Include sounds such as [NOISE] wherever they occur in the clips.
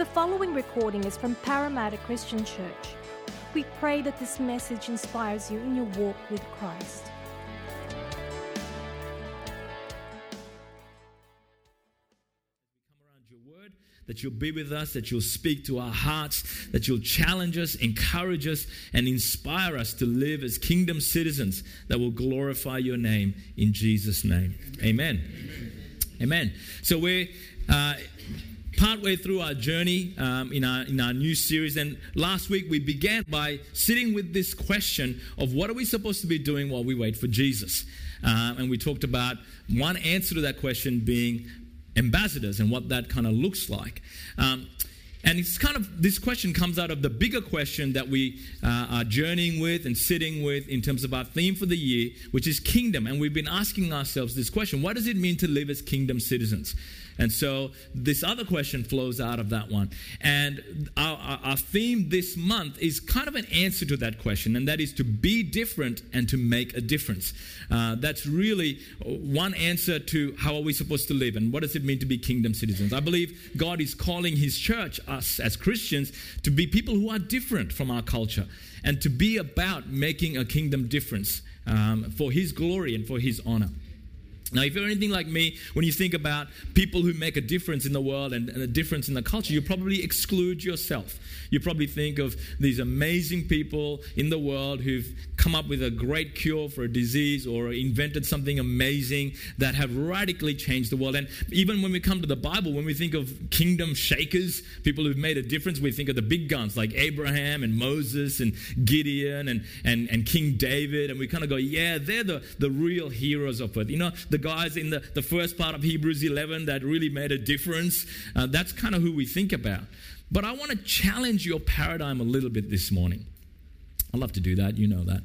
The following recording is from Parramatta Christian Church. We pray that this message inspires you in your walk with Christ. that you'll be with us, that you'll speak to our hearts, that you'll challenge us, encourage us, and inspire us to live as kingdom citizens that will glorify your name in Jesus' name. Amen. Amen. Amen. So we're. Uh, partway through our journey um, in, our, in our new series. And last week we began by sitting with this question of what are we supposed to be doing while we wait for Jesus? Uh, and we talked about one answer to that question being ambassadors and what that kind of looks like. Um, and it's kind of this question comes out of the bigger question that we uh, are journeying with and sitting with in terms of our theme for the year, which is kingdom. And we've been asking ourselves this question what does it mean to live as kingdom citizens? And so this other question flows out of that one. And our, our, theme this month is kind of an answer to that question, and that is to be different and to make a difference. Uh, that's really one answer to how are we supposed to live and what does it mean to be kingdom citizens. I believe God is calling His church, us as Christians, to be people who are different from our culture and to be about making a kingdom difference um, for His glory and for His honor. Now, if you're anything like me, when you think about people who make a difference in the world and, and, a difference in the culture, you probably exclude yourself. You probably think of these amazing people in the world who've come up with a great cure for a disease or invented something amazing that have radically changed the world. And even when we come to the Bible, when we think of kingdom shakers, people who've made a difference, we think of the big guns like Abraham and Moses and Gideon and, and, and King David. And we kind of go, yeah, they're the, the real heroes of it. You know, the guys in the, the first part of Hebrews 11 that really made a difference. Uh, that's kind of who we think about. But I want to challenge your paradigm a little bit this morning. I love to do that, you know that.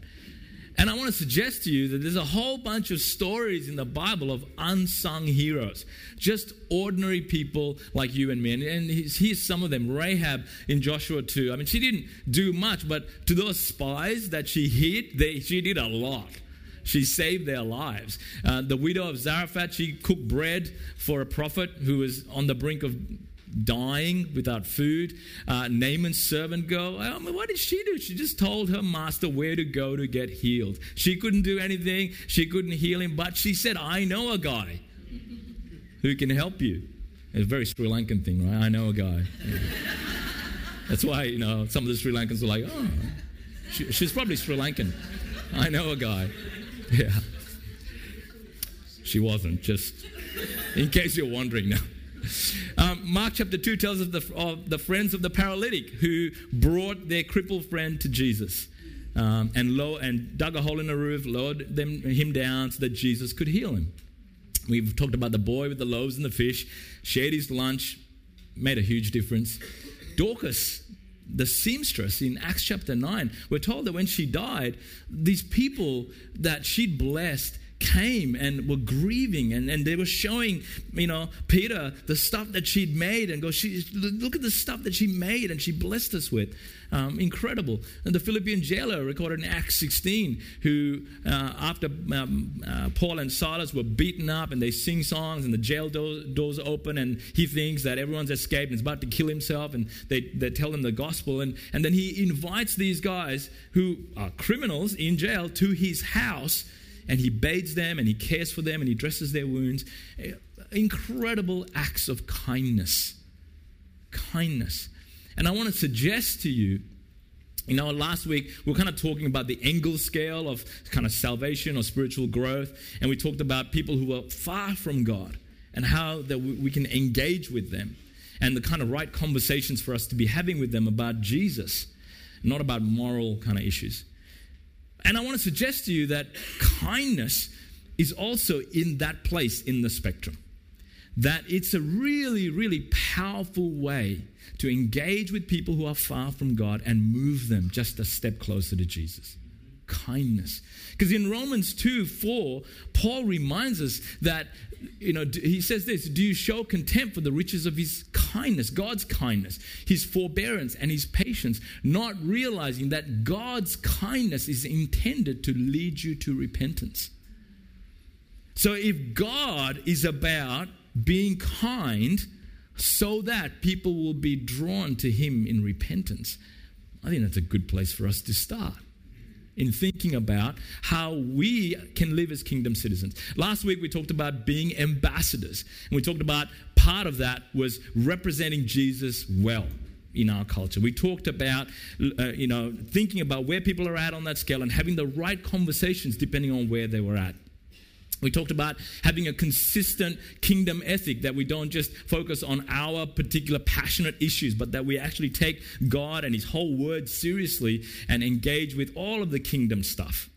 And I want to suggest to you that there's a whole bunch of stories in the Bible of unsung heroes, just ordinary people like you and me. And, here's some of them Rahab in Joshua 2. I mean, she didn't do much, but to those spies that she hid, they, she did a lot. She saved their lives. Uh, the widow of Zarephath, she cooked bread for a prophet who was on the brink of dying without food. Uh, Naaman's servant girl, I mean, what did she do? She just told her master where to go to get healed. She couldn't do anything, she couldn't heal him, but she said, I know a guy who can help you. It's a very Sri Lankan thing, right? I know a guy. [LAUGHS] That's why, you know, some of the Sri Lankans are like, oh, she, she's probably Sri Lankan. I know a guy. [LAUGHS] Yeah. She wasn't, just in case you're wondering now. Um, Mark chapter 2 tells us the, of the friends of the paralytic who brought their crippled friend to Jesus. Um, and, low, and dug a hole in the roof, lowered them, him down so that Jesus could heal him. We've talked about the boy with the loaves and the fish, shared his lunch, made a huge difference. Dorcas, the seamstress in Acts chapter 9, we're told that when she died, these people that she'd blessed came and were grieving and, and they were showing you know peter the stuff that she'd made and go she look at the stuff that she made and she blessed us with. Um, incredible. And the philippian jailer recorded in acts 16 who uh, after um, uh, paul and silas were beaten up and they sing songs and the jail do- doors open and he thinks that everyone's escaped and is about to kill himself and they, they tell him the gospel and, and then he invites these guys who are criminals in jail to his house and he bathes them and he cares for them and he dresses their wounds. Eh, incredible acts of kindness. Kindness. And I want to suggest to you, you know, last week we were kind of talking about the Engel scale of kind of salvation or spiritual growth, and we talked about people who are far from God and how that we can engage with them and the kind of right conversations for us to be having with them about Jesus, not about moral kind of issues. And I want to suggest to you that kindness is also in that place in the spectrum. That it's a really, really powerful way to engage with people who are far from God and move them just a step closer to Jesus kindness. Because in Romans 2 4, Paul reminds us that, you know, he says this Do you show contempt for the riches of his kindness, God's kindness, his forbearance, and his patience, not realizing that God's kindness is intended to lead you to repentance? So if God is about being kind, so that people will be drawn to him in repentance. I think that's a good place for us to start in thinking about how we can live as kingdom citizens. Last week we talked about being ambassadors, and we talked about part of that was representing Jesus well in our culture. We talked about, uh, you know, thinking about where people are at on that scale and having the right conversations depending on where they were at. We talked about having a consistent kingdom ethic that we don't just focus on our particular passionate issues, but that we actually take God and His whole word seriously and engage with all of the kingdom stuff.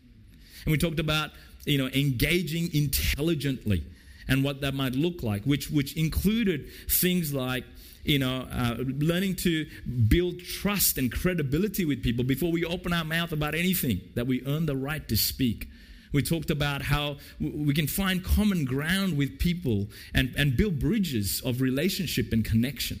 And we talked about, you know, engaging intelligently and what that might look like, which, which included things like you know, uh, learning to build trust and credibility with people before we open our mouth about anything, that we earn the right to speak. We talked about how we can find common ground with people and, and build bridges of relationship and connection.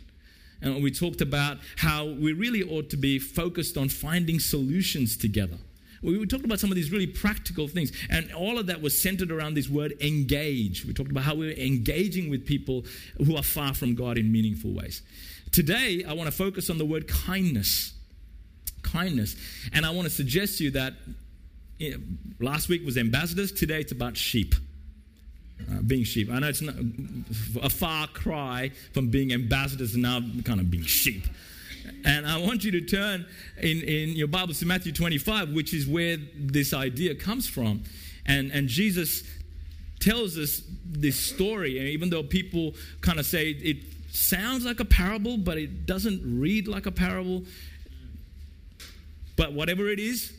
And we talked about how we really ought to be focused on finding solutions together. We talked about some of these really practical things, and all of that was centered around this word engage. We talked about how we're engaging with people who are far from God in meaningful ways. Today, I want to focus on the word kindness. Kindness. And I want to suggest to you that last week was ambassadors, today it's about sheep. Uh, being sheep. I know it's a far cry from being ambassadors and now kind of being sheep. And I want you to turn in, in your Bibles to Matthew 25, which is where this idea comes from. And, and Jesus tells us this story, and even though people kind of say it sounds like a parable, but it doesn't read like a parable. But whatever it is,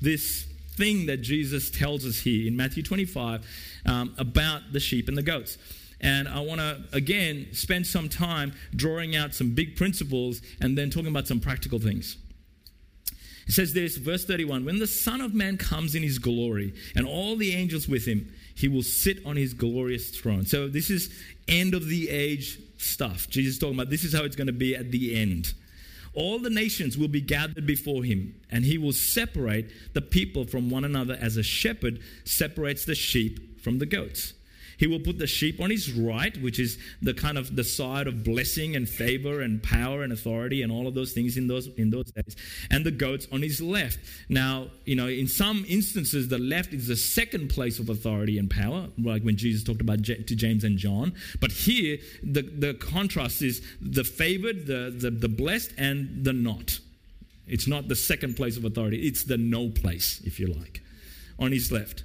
this thing that Jesus tells us here in Matthew 25 um, about the sheep and the goats. And I want to, again, spend some time drawing out some big principles and then talking about some practical things. It says this, verse 31 When the Son of Man comes in his glory and all the angels with him, he will sit on his glorious throne. So, this is end of the age stuff. Jesus talking about this is how it's going to be at the end. All the nations will be gathered before him, and he will separate the people from one another as a shepherd separates the sheep from the goats. He will put the sheep on his right, which is the kind of the side of blessing and favor and power and authority and all of those things in those in those days, and the goats on his left. Now, you know, in some instances, the left is the second place of authority and power, like when Jesus talked about to James and John. But here, the the contrast is the favored, the the, the blessed, and the not. It's not the second place of authority; it's the no place, if you like, on his left.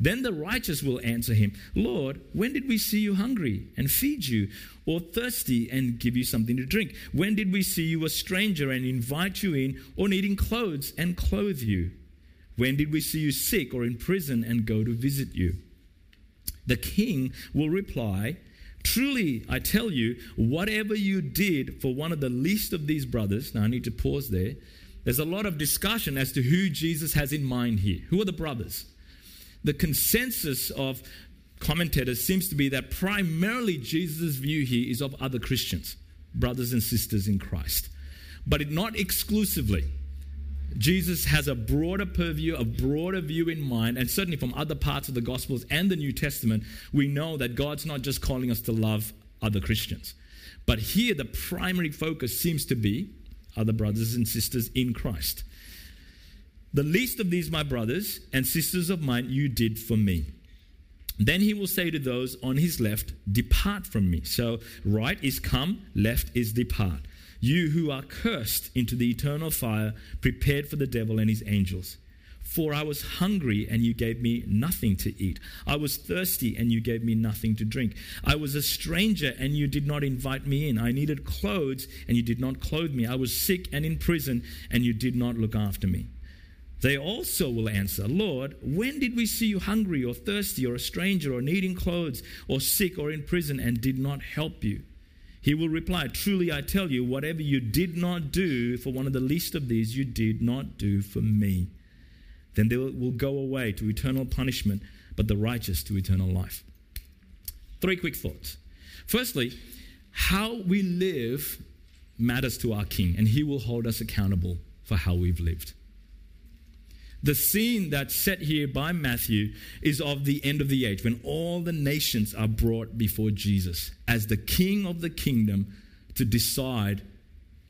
Then the righteous will answer him, Lord, when did we see you hungry and feed you, or thirsty and give you something to drink? When did we see you a stranger and invite you in, or needing clothes and clothe you? When did we see you sick or in prison and go to visit you? The king will reply, Truly, I tell you, whatever you did for one of the least of these brothers, now I need to pause there. There's a lot of discussion as to who Jesus has in mind here. Who are the brothers? The consensus of commentators seems to be that primarily Jesus' view here is of other Christians, brothers and sisters in Christ, but not exclusively. Jesus has a broader purview, a broader view in mind, and certainly from other parts of the Gospels and the New Testament, we know that God's not just calling us to love other Christians. But here, the primary focus seems to be other brothers and sisters in Christ. The least of these, my brothers and sisters of mine, you did for me. Then he will say to those on his left, Depart from me. So, right is come, left is depart. You who are cursed into the eternal fire, prepared for the devil and his angels. For I was hungry, and you gave me nothing to eat. I was thirsty, and you gave me nothing to drink. I was a stranger, and you did not invite me in. I needed clothes, and you did not clothe me. I was sick and in prison, and you did not look after me. They also will answer, Lord, when did we see you hungry or thirsty or a stranger or needing clothes or sick or in prison and did not help you? He will reply, Truly I tell you, whatever you did not do for one of the least of these, you did not do for me. Then they will go away to eternal punishment, but the righteous to eternal life. Three quick thoughts. Firstly, how we live matters to our King, and He will hold us accountable for how we've lived. The scene that's set here by Matthew is of the end of the age when all the nations are brought before Jesus as the king of the kingdom to decide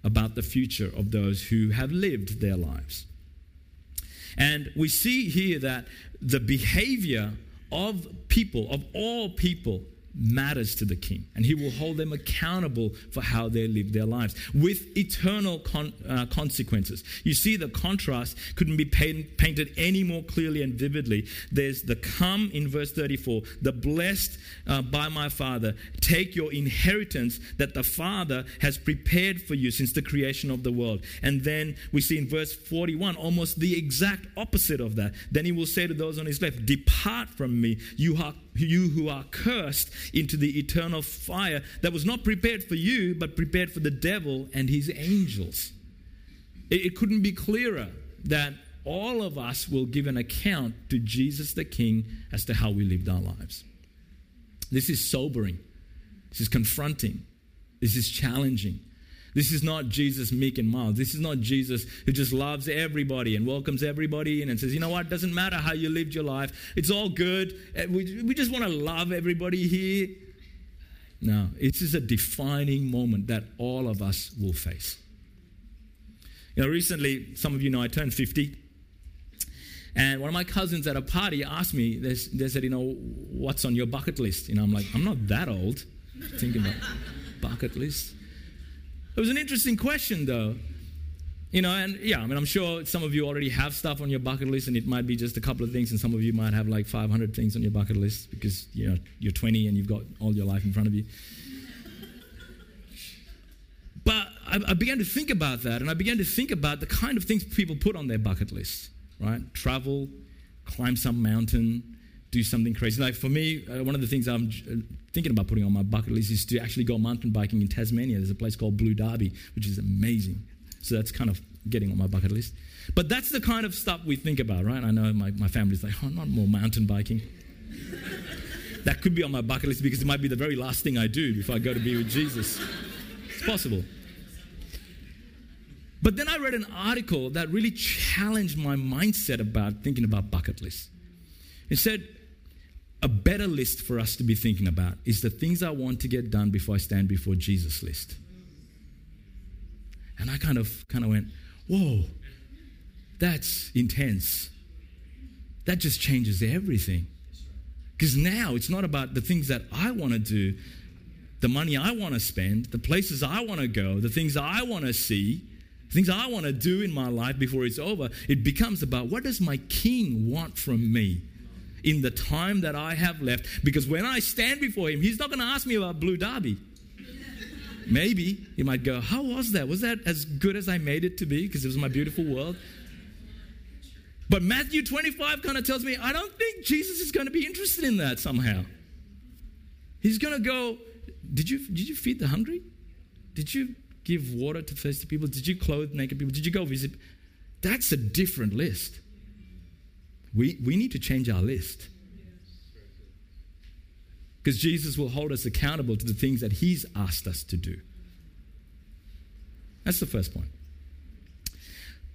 about the future of those who have lived their lives. And we see here that the behavior of people, of all people, matters to the king, and he will hold them accountable for how they live their lives with eternal con- uh, consequences. You see, the contrast couldn't be paint- painted any more clearly and vividly. There's the come in verse 34 the blessed uh, by my Father, take your inheritance that the Father has prepared for you since the creation of the world. And then we see in verse 41 almost the exact opposite of that. Then he will say to those on his left, Depart from me, you are you who are cursed into the eternal fire that was not prepared for you, but prepared for the devil and his angels. It, couldn't be clearer that all of us will give an account to Jesus the King as to how we lived our lives. This is sobering. This is confronting. This is challenging. This is not Jesus meek and mild. This is not Jesus who just loves everybody and welcomes everybody in and says, you know what, it doesn't matter how you lived your life. It's all good. Eh, we, we just want to love everybody here. No, it is a defining moment that all of us will face. You know, recently, some of you know I turned 50. And one of my cousins at a party asked me, they, they said, you know, what's on your bucket list? You know, I'm like, I'm not that old. Thinking about [LAUGHS] bucket list. It was an interesting question, though. You know, and yeah, I mean, I'm sure some of you already have stuff on your bucket list, and it might be just a couple of things, and some of you might have like 500 things on your bucket list because you know you're 20 and you've got all your life in front of you. but I, I began to think about that, and I began to think about the kind of things people put on their bucket list, right? Travel, climb some mountain, do something crazy. Like for me, uh, one of the things I'm uh, thinking about putting on my bucket list is to actually go mountain biking in Tasmania. There's a place called Blue Derby, which is amazing. So that's kind of getting on my bucket list. But that's the kind of stuff we think about, right? I know my, my family's like, oh, not more mountain biking. [LAUGHS] that could be on my bucket list because it might be the very last thing I do before I go to be with Jesus. It's possible. But then I read an article that really challenged my mindset about thinking about bucket lists. It said, a better list for us to be thinking about is the things I want to get done before I stand before Jesus list. And I kind of kind of went, whoa, that's intense. That just changes everything. Because now it's not about the things that I want to do, the money I want to spend, the places I want to go, the things I want to see, things I want to do in my life before it's over. It becomes about what does my king want from me? In the time that I have left. Because when I stand before him, he's not going to ask me about Blue Derby. [LAUGHS] Maybe he might go, How was that? Was that as good as I made it to be? Because it was my beautiful world. But Matthew 25 kind of tells me, I don't think Jesus is going to be interested in that somehow. He's going to go, did you, did you feed the hungry? Did you give water to thirsty people? Did you clothe naked people? Did you go visit? That's a different list. We, we need to change our list. Because Jesus will hold us accountable to the things that He's asked us to do. That's the first point.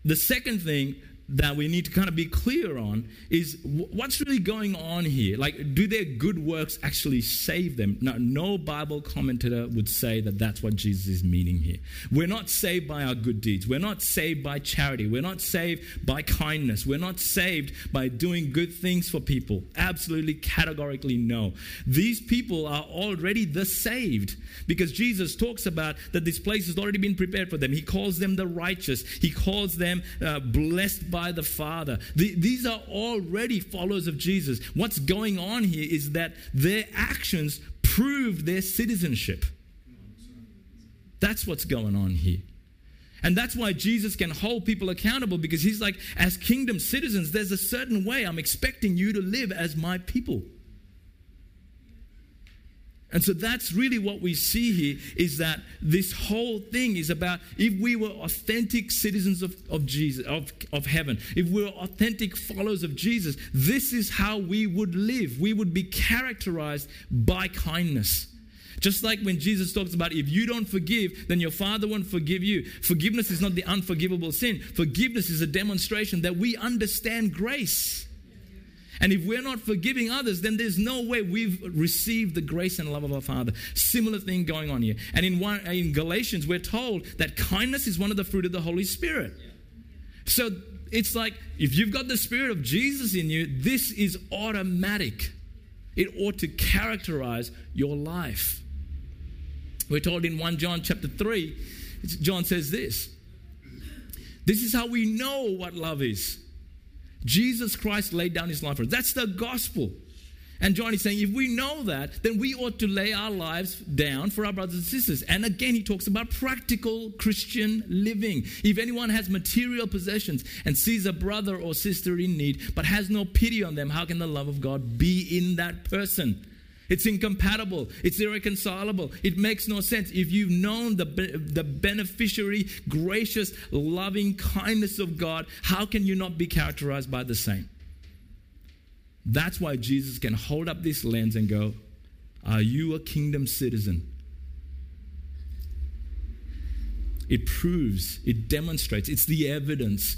The second thing that we need to kind of be clear on is what's really going on here? Like, do their good works actually save them? No, no Bible commentator would say that that's what Jesus is meaning here. We're not saved by our good deeds. We're not saved by charity. We're not saved by kindness. We're not saved by doing good things for people. Absolutely, categorically, no. These people are already the saved because Jesus talks about that this place has already been prepared for them. He calls them the righteous, He calls them uh, blessed by by the Father. The, these are already followers of Jesus. What's going on here is that their actions prove their citizenship. That's what's going on here. And that's why Jesus can hold people accountable because he's like, as kingdom citizens, there's a certain way I'm expecting you to live as my people. And so that's really what we see here is that this whole thing is about if we were authentic citizens of, of Jesus, of, of heaven, if we were authentic followers of Jesus, this is how we would live. We would be characterized by kindness. Just like when Jesus talks about if you don't forgive, then your Father won't forgive you. Forgiveness is not the unforgivable sin, forgiveness is a demonstration that we understand grace. And if we're not forgiving others, then there's no way we've received the grace and love of our Father. Similar thing going on here. And in, one, in Galatians, we're told that kindness is one of the fruit of the Holy Spirit. So it's like if you've got the Spirit of Jesus in you, this is automatic. It ought to characterize your life. We're told in 1 John chapter 3, John says this. This is how we know what love is. Jesus Christ laid down his life for us. That's the gospel. And John is saying, if we know that, then we ought to lay our lives down for our brothers and sisters. And again, he talks about practical Christian living. If anyone has material possessions and sees a brother or sister in need, but has no pity on them, how can the love of God be in that person? It's incompatible. It's irreconcilable. It makes no sense. If you've known the, the beneficiary, gracious, loving kindness of God, how can you not be characterized by the same? That's why Jesus can hold up this lens and go, Are you a kingdom citizen? It proves, it demonstrates, it's the evidence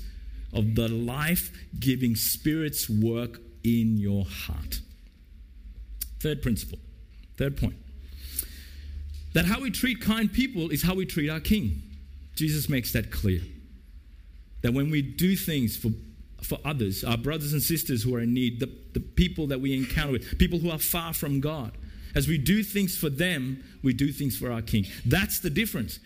of the life giving Spirit's work in your heart. Third principle, third point. That how we treat kind people is how we treat our king. Jesus makes that clear. That when we do things for, for others, our brothers and sisters who are in need, the, the people that we encounter with, people who are far from God, as we do things for them, we do things for our king. That's the difference,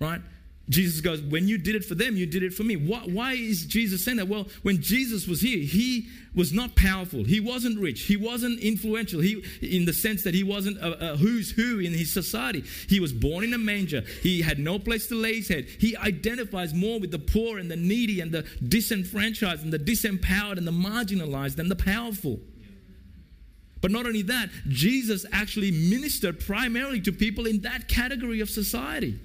right? Jesus goes, When you did it for them, you did it for me. Why, is Jesus saying that? Well, when Jesus was here, he was not powerful. He wasn't rich. He wasn't influential. He, in the sense that he wasn't a, a who's who in his society. He was born in a manger. He had no place to lay his head. He identifies more with the poor and the needy and the disenfranchised and the disempowered and the marginalized than the powerful. But not only that, Jesus actually ministered primarily to people in that category of society.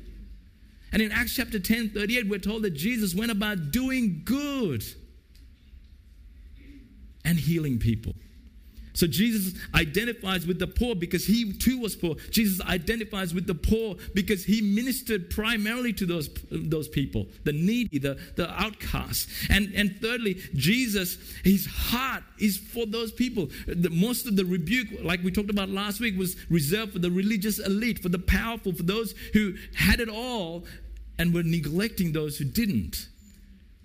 And in Acts chapter 10, 38, we're told that Jesus went about doing good and healing people. So Jesus identifies with the poor because he too was poor. Jesus identifies with the poor because he ministered primarily to those, those people, the needy, the, the outcasts. And, and thirdly, Jesus, his heart is for those people. The, most of the rebuke, like we talked about last week, was reserved for the religious elite, for the powerful, for those who had it all and were neglecting those who didn't.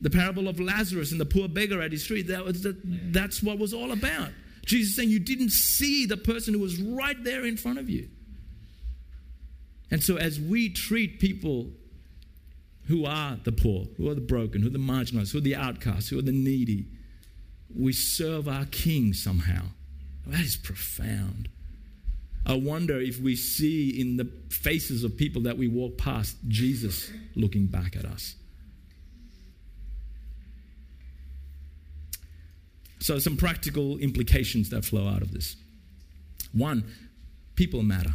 The parable of Lazarus and the poor beggar at his street, that was the, that's what was all about. Jesus saying you didn't see the person who was right there in front of you. And so, as we treat people who are the poor, who are the broken, who are the marginalized, who are the outcasts, who are the needy, we serve our King somehow. That is profound. I wonder if we see in the faces of people that we walk past Jesus looking back at us. So, some practical implications that flow out of this. One, people matter.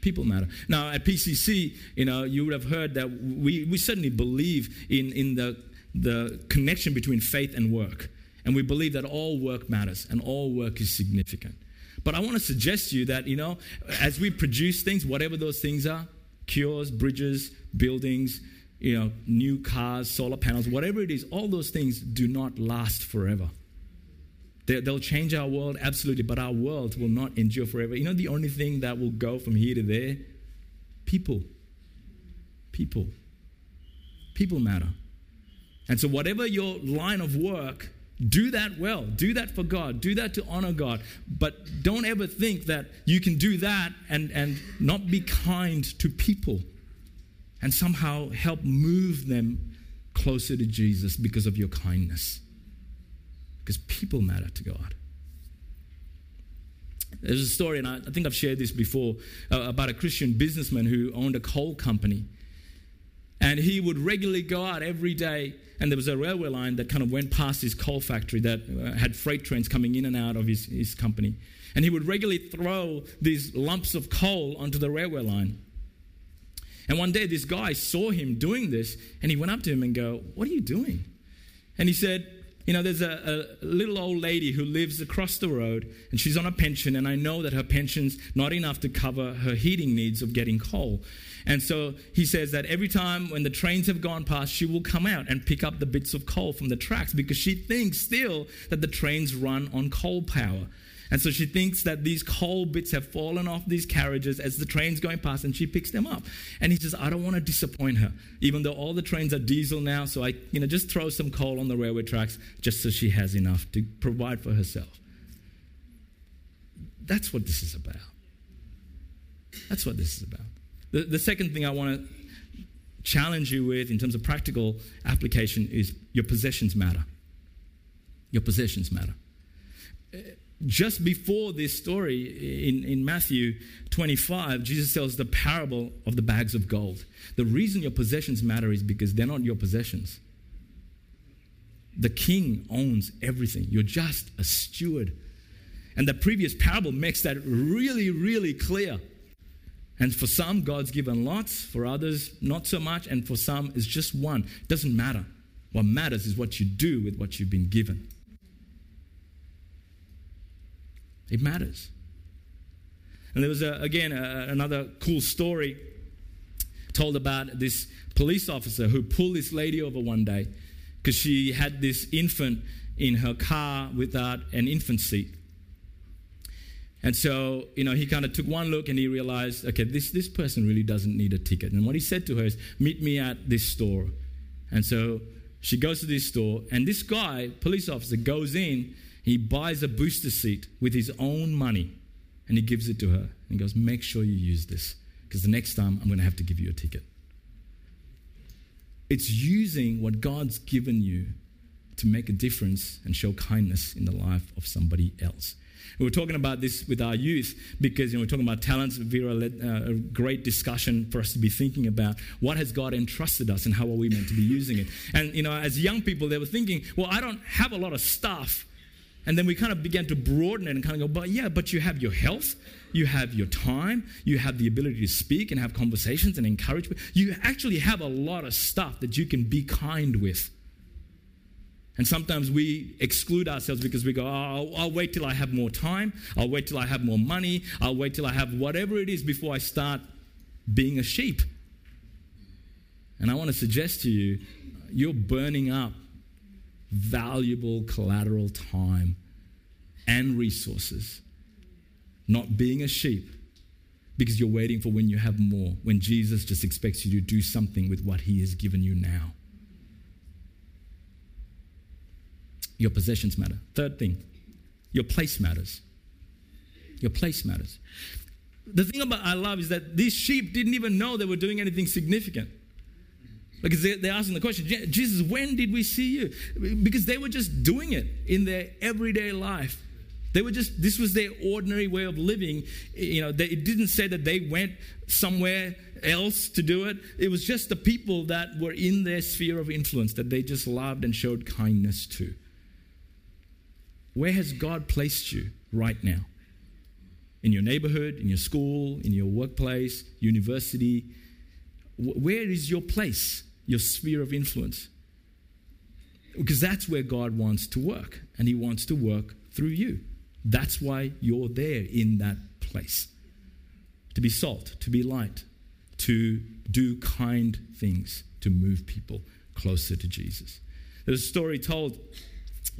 People matter. Now, at PCC, you know, you would have heard that we, we certainly believe in, in the, the connection between faith and work. And we believe that all work matters and all work is significant. But I want to suggest to you that, you know, as we produce things, whatever those things are cures, bridges, buildings, you know, new cars, solar panels, whatever it is, all those things do not last forever. They, will change our world, absolutely, but our world will not endure forever. You know, the only thing that will go from here to there? People. People. People matter. And so, whatever your line of work, do that well. Do that for God. Do that to honor God. But don't ever think that you can do that and, and not be kind to people and somehow help move them closer to Jesus because of your kindness. Because people matter to God. There's a story, and I think I've shared this before, uh, about a Christian businessman who owned a coal company. And he would regularly go out every day. And there was a railway line that kind of went past his coal factory that uh, had freight trains coming in and out of his, his company. And he would regularly throw these lumps of coal onto the railway line. And one day, this guy saw him doing this, and he went up to him and go, "What are you doing?" And he said, "You know, there's a, a little old lady who lives across the road, and she's on a pension, and I know that her pension's not enough to cover her heating needs of getting coal. And so he says that every time when the trains have gone past, she will come out and pick up the bits of coal from the tracks because she thinks still that the trains run on coal power." And so she thinks that these coal bits have fallen off these carriages as the train's going past, and she picks them up. And he says, I don't want to disappoint her, even though all the trains are diesel now, so I, you know, just throw some coal on the railway tracks just so she has enough to provide for herself. That's what this is about. That's what this is about. The, the second thing I want to challenge you with in terms of practical application is your possessions matter. Your possessions matter uh, just before this story in, in Matthew 25, Jesus tells the parable of the bags of gold. The reason your possessions matter is because they're not your possessions. The king owns everything. You're just a steward. And the previous parable makes that really, really clear. And for some, God's given lots, for others, not so much, and for some, it's just one. It doesn't matter. What matters is what you do with what you've been given. It matters. And there was, a, again, a, another cool story told about this police officer who pulled this lady over one day because she had this infant in her car without an infant seat. And so, you know, he kind of took one look and he realized, okay, this, this person really doesn't need a ticket. And what he said to her is, meet me at this store. And so she goes to this store, and this guy, police officer, goes in he buys a booster seat with his own money and he gives it to her and he goes, Make sure you use this because the next time I'm going to have to give you a ticket. It's using what God's given you to make a difference and show kindness in the life of somebody else. We were talking about this with our youth because you know, we're talking about talents. Vera led uh, a great discussion for us to be thinking about what has God entrusted us and how are we meant to be using it. And you know, as young people, they were thinking, well, I don't have a lot of stuff and then we kind of began to broaden it and kind of go, but yeah, but you have your health, you have your time, you have the ability to speak and have conversations and encourage. You actually have a lot of stuff that you can be kind with. And sometimes we exclude ourselves because we go, oh, I'll, I'll, wait till I have more time. I'll wait till I have more money. I'll wait till I have whatever it is before I start being a sheep. And I want to suggest to you, you're burning up valuable collateral time and resources. Not being a sheep because you're waiting for when you have more, when Jesus just expects you to do something with what he has given you now. Your possessions matter. Third thing, your place matters. Your place matters. The thing about I love is that these sheep didn't even know they were doing anything significant. Because they're asking the question, Jesus, when did we see you? Because they were just doing it in their everyday life. They were just, this was their ordinary way of living. You know, they, it didn't say that they went somewhere else to do it. It was just the people that were in their sphere of influence that they just loved and showed kindness to. Where has God placed you right now? In your neighborhood, in your school, in your workplace, university? Where is your place? your sphere of influence. Because that's where God wants to work, and He wants to work through you. That's why you're there in that place. To be salt, to be light, to do kind things, to move people closer to Jesus. There's a story told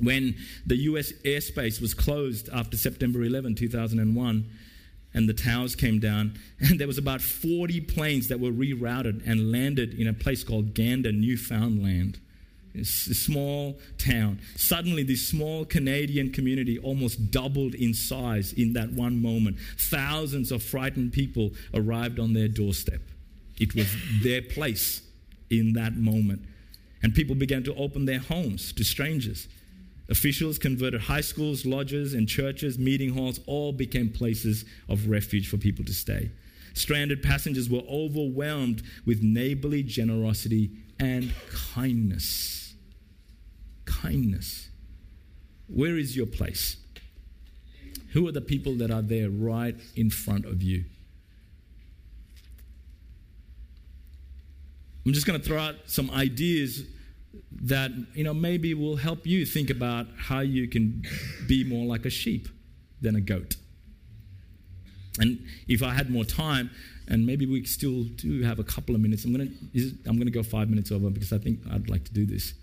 when the US airspace was closed after September 11, 2001 and the towers came down, [LAUGHS] and there was about 40 planes that were rerouted and landed in a place called Gander, Newfoundland. It's a small town. Suddenly, this small Canadian community almost doubled in size in that one moment. Thousands of frightened people arrived on their doorstep. It was their place in that moment. And people began to open their homes to strangers. Officials converted high schools, lodges, and churches, meeting halls, all became places of refuge for people to stay. stranded passengers were overwhelmed with neighborly generosity and kindness. Kindness. Where is your place? Who are the people that are there right in front of you? I'm just going to throw out some ideas that you know maybe will help you think about how you can be more like a sheep than a goat. And if I had more time, and maybe we still do have a couple of minutes, I'm gonna I'm gonna go five minutes over because I think I'd like to do this.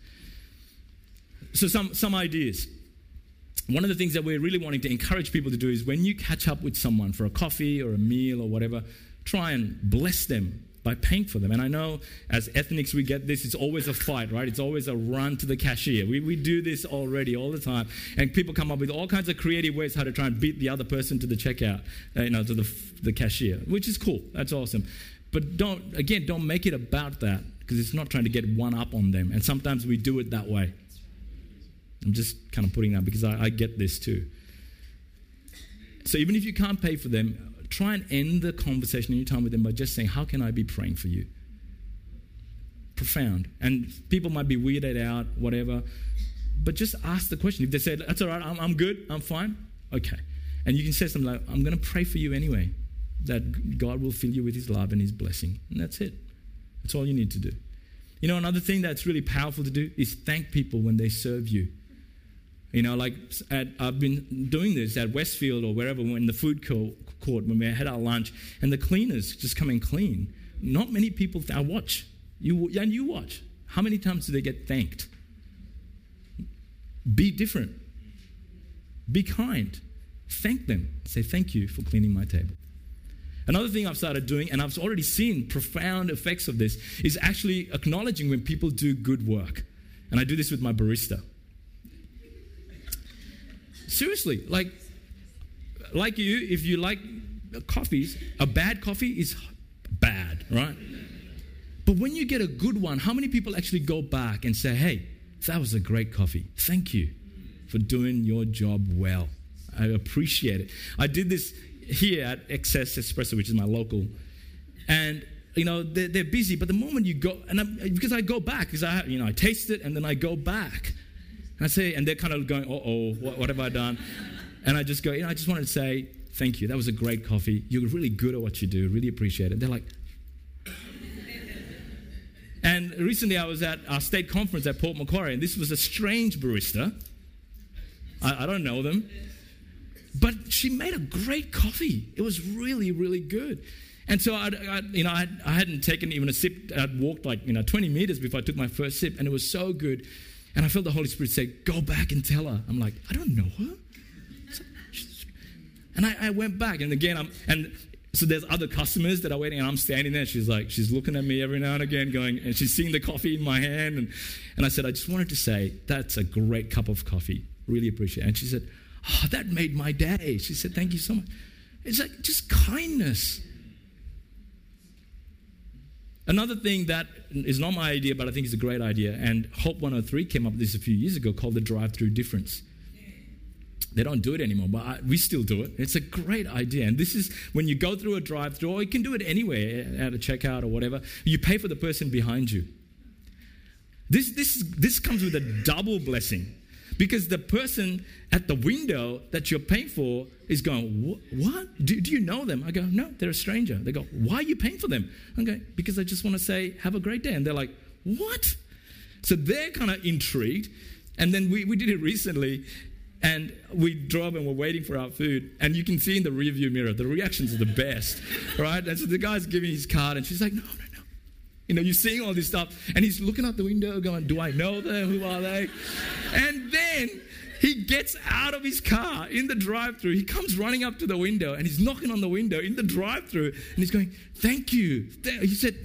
So some some ideas. One of the things that we're really wanting to encourage people to do is when you catch up with someone for a coffee or a meal or whatever, try and bless them by paying for them. And I know as ethnics, we get this, it's always a fight, right? It's always a run to the cashier. We, we do this already all the time. And people come up with all kinds of creative ways how to try and beat the other person to the checkout, uh, you know, to the, the cashier, which is cool. That's awesome. But don't, again, don't make it about that because it's not trying to get one up on them. And sometimes we do it that way. I'm just kind of putting that because I, I get this too. So even if you can't pay for them, try and end the conversation in your time with them by just saying, How can I be praying for you? Profound. And people might be weirded out, whatever, but just ask the question. If they say, That's all right, I'm, I'm good, I'm fine, okay. And you can say something like, I'm going to pray for you anyway, that God will fill you with His love and His blessing. And that's it. That's all you need to do. You know, another thing that's really powerful to do is thank people when they serve you. You know, like at, I've been doing this at Westfield or wherever in the food court when we had our lunch, and the cleaners just come clean. Not many people. I watch you, and you watch. How many times do they get thanked? Be different. Be kind. Thank them. Say thank you for cleaning my table. Another thing I've started doing, and I've already seen profound effects of this, is actually acknowledging when people do good work. And I do this with my barista. Seriously, like, like you, if you like coffees, a bad coffee is bad, right? But when you get a good one, how many people actually go back and say, hey, that was a great coffee. Thank you for doing your job well. I appreciate it. I did this here at Excess Espresso, which is my local. And you know they're, they're busy, but the moment you go, and I'm, because I go back, because I you know I taste it and then I go back, and I say, and they're kind of going, oh, oh, what, what have I done? And I just go, you know, I just wanted to say, thank you. That was a great coffee. You're really good at what you do. Really appreciate it. They're like, and recently I was at our state conference at Port Macquarie, and this was a strange barista. I, I don't know them. But she made a great coffee. It was really, really good. And so I, I you know, I, I, hadn't taken even a sip. I'd walked like you know 20 meters before I took my first sip, and it was so good. And I felt the Holy Spirit say, Go back and tell her. I'm like, I don't know her. And I, I went back, and again, I'm, and so there's other customers that are waiting, and I'm standing there. She's like, she's looking at me every now and again, going, and she's seeing the coffee in my hand. And, and I said, I just wanted to say, that's a great cup of coffee. Really appreciate it. And she said, Oh, that made my day. She said, Thank you so much. It's like just kindness. Another thing that is not my idea, but I think is a great idea, and Hope 103 came up with this a few years ago called the drive through difference. They don't do it anymore, but I, we still do it. It's a great idea. And this is when you go through a drive through, or you can do it anywhere eh, at a checkout or whatever, you pay for the person behind you. This, this, this comes with a double blessing because the person at the window that you're paying for is going, What? Do, do you know them? I go, No, they're a stranger. They go, Why are you paying for them? I go, Because I just want to say, Have a great day. And they're like, What? So they're kind of intrigued. And then we, we did it recently. And we drove and we're waiting for our food. And you can see in the rearview mirror, the reactions are the best, [LAUGHS] right? And so the guy's giving his card, and she's like, No, no, no. You know, you're seeing all this stuff. And he's looking out the window going, Do I know them? Who are they? And then he gets out of his car in the drive through. He comes running up to the window and he's knocking on the window in the drive through and he's going, Thank you. He said,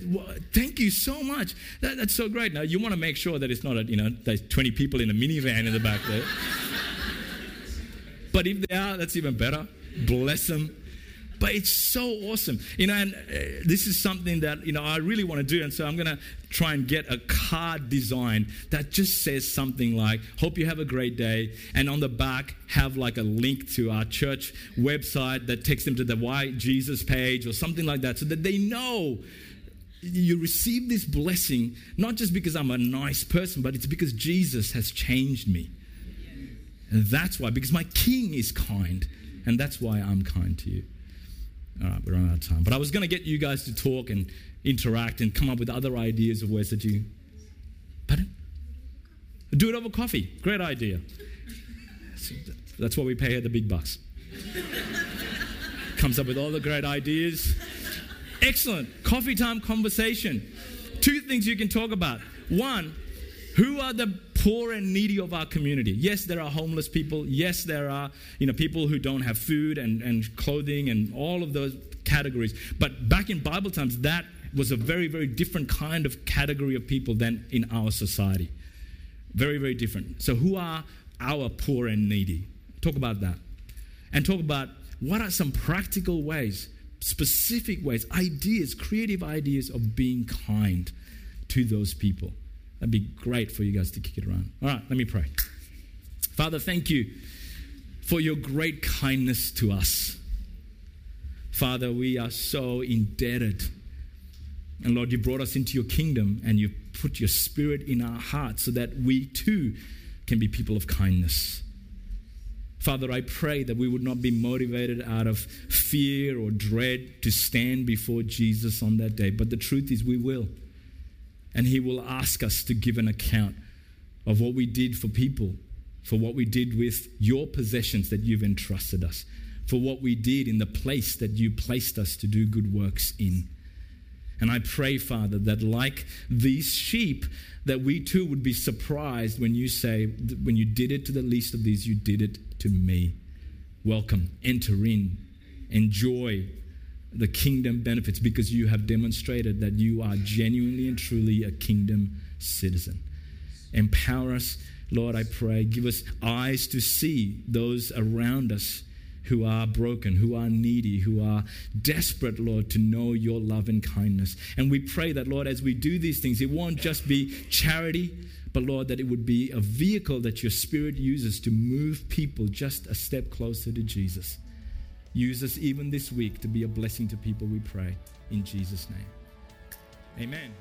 Thank you so much. That, that's so great. Now, you want to make sure that it's not, a, you know, there's 20 people in a minivan in the back there. [LAUGHS] but if they are, that's even better. Bless them. But it's so awesome. You know, and uh, this is something that, you know, I really want to do. And so I'm going to try and get a card design that just says something like, Hope you have a great day. And on the back, have like a link to our church website that takes them to the Why Jesus page or something like that so that they know you receive this blessing not just because I'm a nice person, but it's because Jesus has changed me. And that's why, because my king is kind, and that's why I'm kind to you. All right, we're running out of time. But I was going to get you guys to talk and interact and come up with other ideas of ways that you. Pardon? Do it over coffee. Great idea. That's why we pay her the big bucks. Comes up with all the great ideas. Excellent. Coffee time conversation. Two things you can talk about. One, who are the poor and needy of our community? Yes, there are homeless people. Yes, there are you know people who don't have food and, and clothing and all of those categories. But back in Bible times, that was a very, very different kind of category of people than in our society. Very, very different. So who are our poor and needy? Talk about that. And talk about what are some practical ways specific ways, ideas, creative ideas of being kind to those people. That'd be great for you guys to kick it around. All right, let me pray. Father, thank you for your great kindness to us. Father, we are so indebted. And Lord, you brought us into your kingdom and you put your spirit in our hearts so that we too can be people of kindness. Father, I pray that we would not be motivated out of fear or dread to stand before Jesus on that day. But the truth is, we will. And He will ask us to give an account of what we did for people, for what we did with your possessions that you've entrusted us, for what we did in the place that you placed us to do good works in. And I pray, Father, that like these sheep, that we too would be surprised when you say, when you did it to the least of these, you did it to me. Welcome, enter in, enjoy the kingdom benefits because you have demonstrated that you are genuinely and truly a kingdom citizen. Empower us, Lord, I pray. Give us eyes to see those around us who are broken, who are needy, who are desperate, Lord, to know your love and kindness. And we pray that, Lord, as we do these things, it won't just be charity, but Lord, that it would be a vehicle that your Spirit uses to move people just a step closer to Jesus. Use us even this week to be a blessing to people, we pray. In Jesus' name. Amen.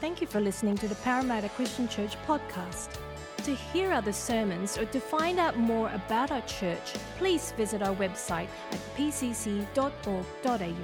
Thank you for listening to the Parramatta Christian Church podcast. To hear other sermons or to find out more about our church, please visit our website at pcc.org.au.